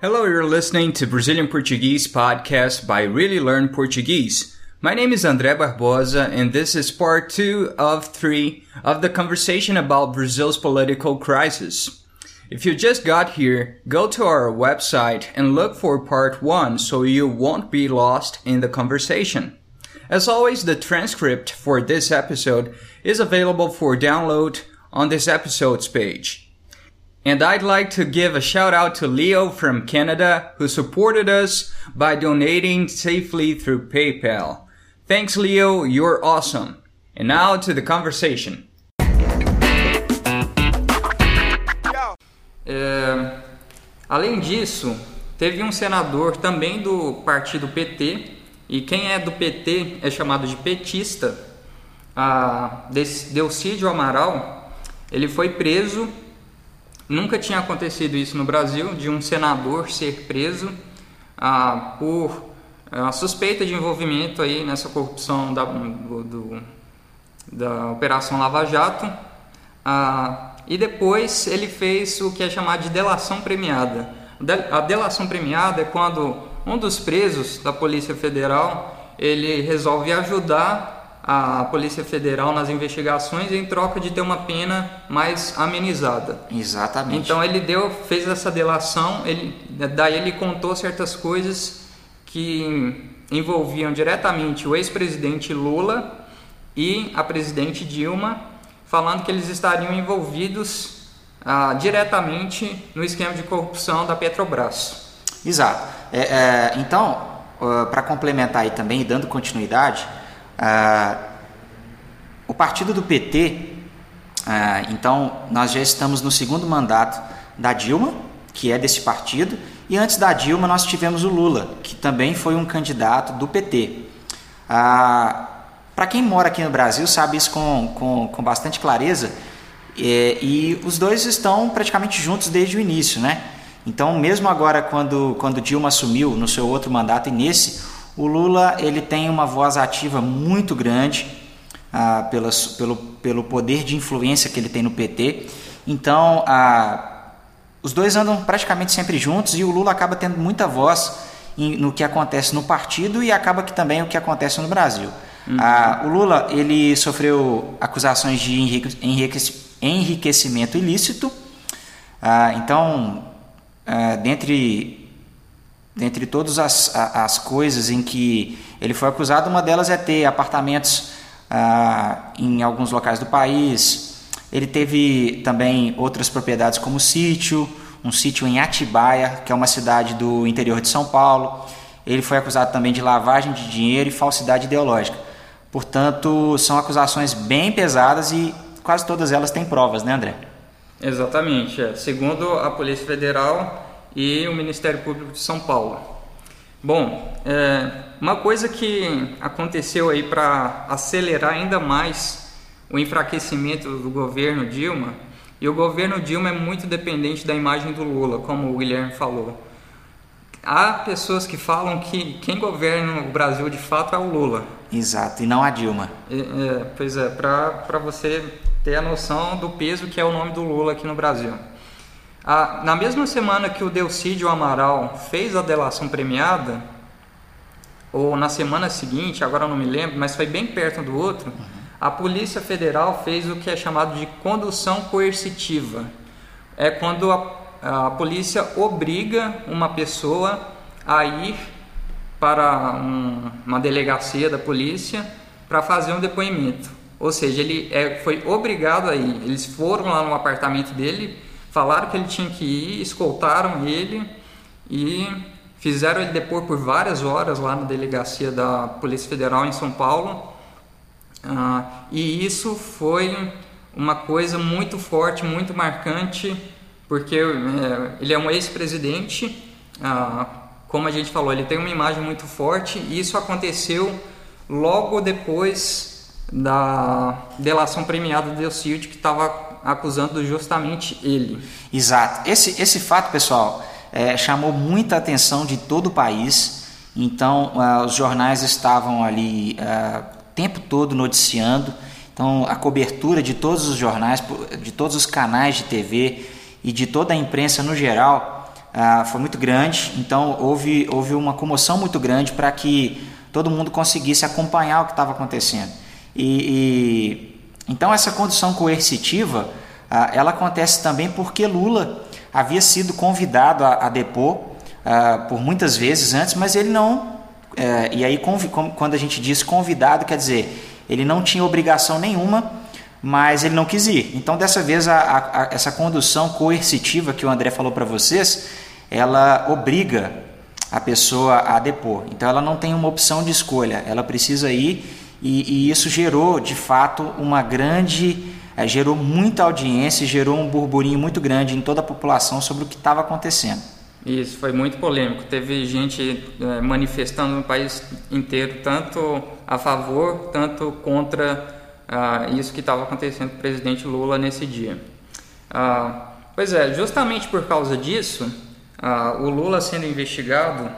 Hello, you're listening to Brazilian Portuguese podcast by Really Learn Portuguese. My name is André Barbosa, and this is part two of three of the conversation about Brazil's political crisis. If you just got here, go to our website and look for part one so you won't be lost in the conversation. As always, the transcript for this episode is available for download on this episode's page. And I'd like to give a shout out to Leo from Canada who supported us by donating safely through PayPal. Thanks, Leo. You're awesome. And now to the conversation. É, além disso, teve um senador também do partido PT, e quem é do PT é chamado de petista, a Delcídio Amaral, ele foi preso Nunca tinha acontecido isso no Brasil, de um senador ser preso ah, por a ah, suspeita de envolvimento aí nessa corrupção da, do, do, da Operação Lava Jato. Ah, e depois ele fez o que é chamado de delação premiada. A delação premiada é quando um dos presos da Polícia Federal ele resolve ajudar a Polícia Federal nas investigações em troca de ter uma pena mais amenizada. Exatamente. Então ele deu, fez essa delação, ele, daí ele contou certas coisas que envolviam diretamente o ex-presidente Lula e a presidente Dilma, falando que eles estariam envolvidos ah, diretamente no esquema de corrupção da Petrobras. Exato. É, é, então, uh, para complementar aí também, dando continuidade, ah, o partido do PT, ah, então, nós já estamos no segundo mandato da Dilma, que é desse partido, e antes da Dilma nós tivemos o Lula, que também foi um candidato do PT. Ah, Para quem mora aqui no Brasil sabe isso com, com, com bastante clareza, é, e os dois estão praticamente juntos desde o início, né? Então, mesmo agora, quando, quando Dilma assumiu no seu outro mandato e nesse, o Lula ele tem uma voz ativa muito grande ah, pelas, pelo, pelo poder de influência que ele tem no PT. Então, ah, os dois andam praticamente sempre juntos e o Lula acaba tendo muita voz em, no que acontece no partido e acaba que também o que acontece no Brasil. Uhum. Ah, o Lula ele sofreu acusações de enriquecimento ilícito. Ah, então, ah, dentre dentre todas as, as coisas em que ele foi acusado, uma delas é ter apartamentos ah, em alguns locais do país. Ele teve também outras propriedades como sítio, um sítio em Atibaia, que é uma cidade do interior de São Paulo. Ele foi acusado também de lavagem de dinheiro e falsidade ideológica. Portanto, são acusações bem pesadas e quase todas elas têm provas, né, André? Exatamente. É. Segundo a Polícia Federal, e o Ministério Público de São Paulo. Bom, é, uma coisa que aconteceu aí para acelerar ainda mais o enfraquecimento do governo Dilma, e o governo Dilma é muito dependente da imagem do Lula, como o Guilherme falou. Há pessoas que falam que quem governa o Brasil de fato é o Lula. Exato, e não a Dilma. É, é, pois é, para você ter a noção do peso que é o nome do Lula aqui no Brasil. Ah, na mesma semana que o Delcídio Amaral fez a delação premiada, ou na semana seguinte, agora eu não me lembro, mas foi bem perto do outro, uhum. a Polícia Federal fez o que é chamado de condução coercitiva. É quando a, a polícia obriga uma pessoa a ir para um, uma delegacia da polícia para fazer um depoimento. Ou seja, ele é, foi obrigado a ir. Eles foram lá no apartamento dele falaram que ele tinha que ir, escoltaram ele e fizeram ele depor por várias horas lá na delegacia da Polícia Federal em São Paulo. Ah, e isso foi uma coisa muito forte, muito marcante, porque é, ele é um ex-presidente, ah, como a gente falou, ele tem uma imagem muito forte e isso aconteceu logo depois da delação premiada do Delcirte, que estava acusando justamente ele. Exato. Esse, esse fato, pessoal, é, chamou muita atenção de todo o país. Então, uh, os jornais estavam ali uh, o tempo todo noticiando. Então, a cobertura de todos os jornais, de todos os canais de TV e de toda a imprensa no geral ah, foi muito grande, então houve, houve uma comoção muito grande para que todo mundo conseguisse acompanhar o que estava acontecendo. E, então essa condição coercitiva, ah, ela acontece também porque Lula havia sido convidado a, a depor ah, por muitas vezes antes, mas ele não. Eh, e aí quando a gente diz convidado, quer dizer ele não tinha obrigação nenhuma, mas ele não quis ir. Então dessa vez a, a, essa condução coercitiva que o André falou para vocês, ela obriga a pessoa a depor. Então ela não tem uma opção de escolha, ela precisa ir e, e isso gerou de fato uma grande, é, gerou muita audiência, gerou um burburinho muito grande em toda a população sobre o que estava acontecendo. Isso foi muito polêmico. Teve gente é, manifestando no país inteiro, tanto a favor, tanto contra ah, isso que estava acontecendo com o presidente Lula nesse dia. Ah, pois é, justamente por causa disso, ah, o Lula sendo investigado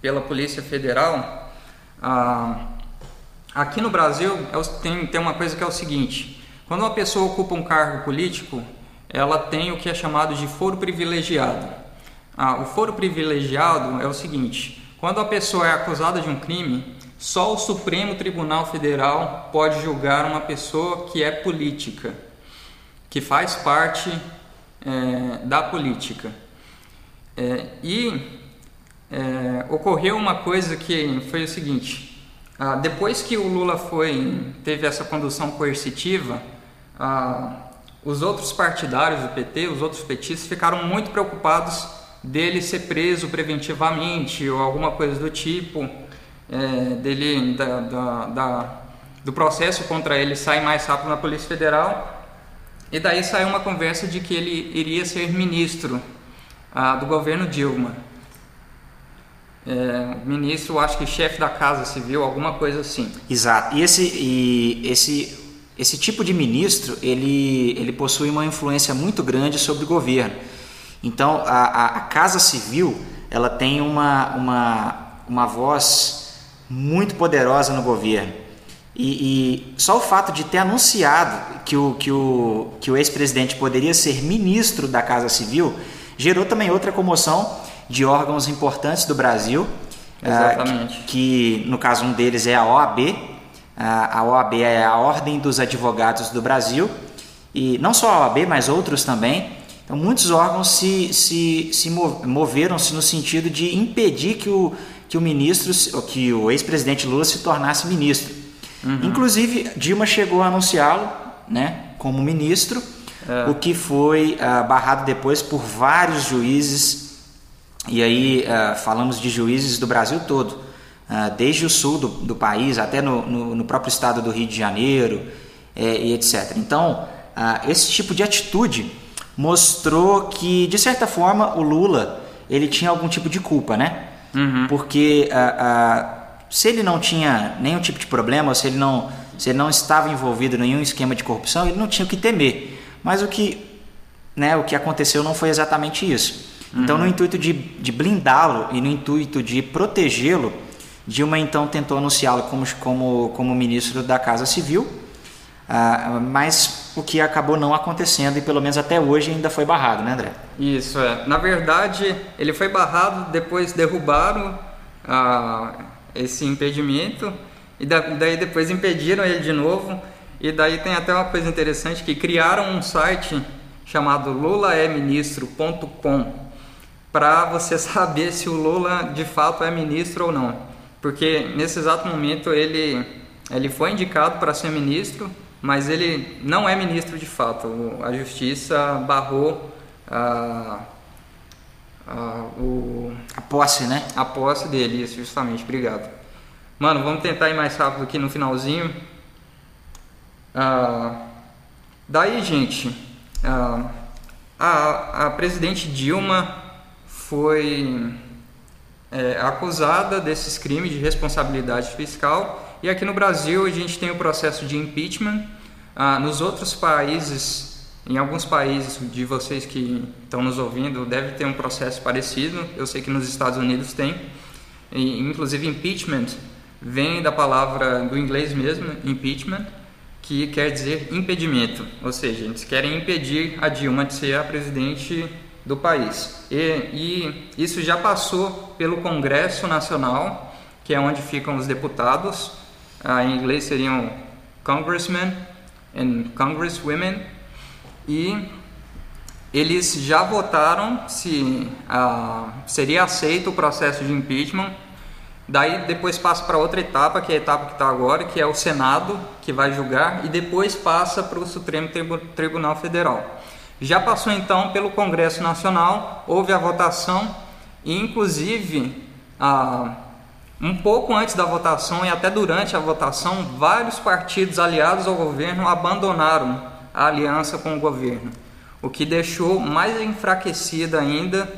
pela Polícia Federal, ah, aqui no Brasil é tem, tem uma coisa que é o seguinte: quando uma pessoa ocupa um cargo político, ela tem o que é chamado de foro privilegiado. Ah, o foro privilegiado é o seguinte: quando a pessoa é acusada de um crime, só o Supremo Tribunal Federal pode julgar uma pessoa que é política, que faz parte é, da política. É, e é, ocorreu uma coisa que foi o seguinte: ah, depois que o Lula foi teve essa condução coercitiva, ah, os outros partidários do PT, os outros petistas, ficaram muito preocupados dele ser preso preventivamente ou alguma coisa do tipo, é, dele da, da, da, do processo contra ele sair mais rápido na Polícia Federal. E daí saiu uma conversa de que ele iria ser ministro ah, do governo Dilma. É, ministro, acho que chefe da Casa Civil, alguma coisa assim. Exato. E esse, e esse, esse tipo de ministro, ele, ele possui uma influência muito grande sobre o governo. Então, a, a, Casa Civil, ela tem uma, uma, uma voz muito poderosa no governo. E, e, só o fato de ter anunciado que o, que o, que o ex-presidente poderia ser ministro da Casa Civil gerou também outra comoção de órgãos importantes do Brasil. Exatamente. Uh, que, que, no caso um deles é a OAB. Uh, a OAB é a Ordem dos Advogados do Brasil. E não só a OAB, mas outros também. Então, muitos órgãos se, se, se moveram-se no sentido de impedir que o, que o ministro, que o ex-presidente Lula se tornasse ministro. Uhum. Inclusive, Dilma chegou a anunciá-lo né, como ministro, é. o que foi uh, barrado depois por vários juízes, e aí uh, falamos de juízes do Brasil todo, uh, desde o sul do, do país até no, no, no, próprio estado do Rio de Janeiro eh, e etc. Então, esse tipo de atitude mostrou que, de certa forma, o Lula ele tinha algum tipo de culpa, né? Uhum. Porque se ele não tinha nenhum tipo de problema, se ele não, se ele não estava envolvido em nenhum esquema de corrupção, ele não tinha o que temer. Mas o que, né, o que aconteceu não foi exatamente isso. Uhum. Então, no intuito de, de blindá-lo e no intuito de protegê-lo, Dilma então tentou anunciá-lo como, como, como ministro da Casa Civil, uh, mas o que acabou não acontecendo e pelo menos até hoje ainda foi barrado, né, André? Isso é. Na verdade, ele foi barrado, depois derrubaram uh, esse impedimento e daí depois impediram ele de novo e daí tem até uma coisa interessante que criaram um site chamado lulaeministro.com para você saber se o Lula de fato é ministro ou não. Porque nesse exato momento ele, ele foi indicado para ser ministro, mas ele não é ministro de fato. A justiça barrou a, a, o, a posse, né? A posse dele, isso, justamente. Obrigado. Mano, vamos tentar ir mais rápido aqui no finalzinho. Ah, daí, gente, ah, a, a presidente Dilma foi é, acusada desses crimes de responsabilidade fiscal e aqui no Brasil a gente tem o processo de impeachment. Ah, nos outros países, em alguns países de vocês que estão nos ouvindo, deve ter um processo parecido. Eu sei que nos Estados Unidos tem. E, inclusive, impeachment vem da palavra do inglês mesmo, impeachment, que quer dizer impedimento, ou seja, eles querem impedir a Dilma de ser a presidente do país. E, e isso já passou pelo Congresso Nacional, que é onde ficam os deputados, ah, em inglês seriam congressmen and congresswomen, e eles já votaram se ah, seria aceito o processo de impeachment. Daí depois passa para outra etapa, que é a etapa que está agora, que é o Senado que vai julgar, e depois passa para o Supremo Tribunal Federal. Já passou então pelo Congresso Nacional, houve a votação e inclusive ah, um pouco antes da votação e até durante a votação, vários partidos aliados ao governo abandonaram a aliança com o governo, o que deixou mais enfraquecida ainda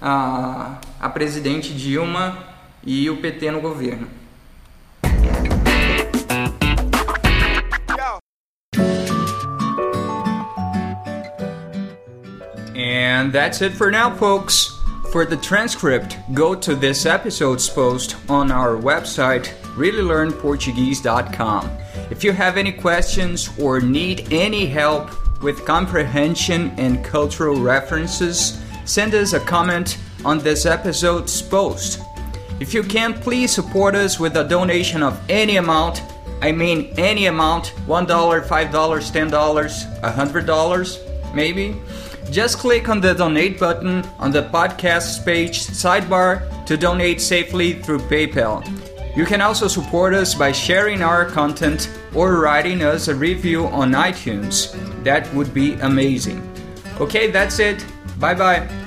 a, a presidente Dilma e o PT no governo. And that's it for now, folks. For the transcript, go to this episode's post on our website, reallylearnportuguese.com. If you have any questions or need any help with comprehension and cultural references, send us a comment on this episode's post. If you can, please support us with a donation of any amount. I mean, any amount $1, $5, $10, $100, maybe. Just click on the donate button on the podcast page sidebar to donate safely through PayPal. You can also support us by sharing our content or writing us a review on iTunes. That would be amazing. Okay, that's it. Bye bye.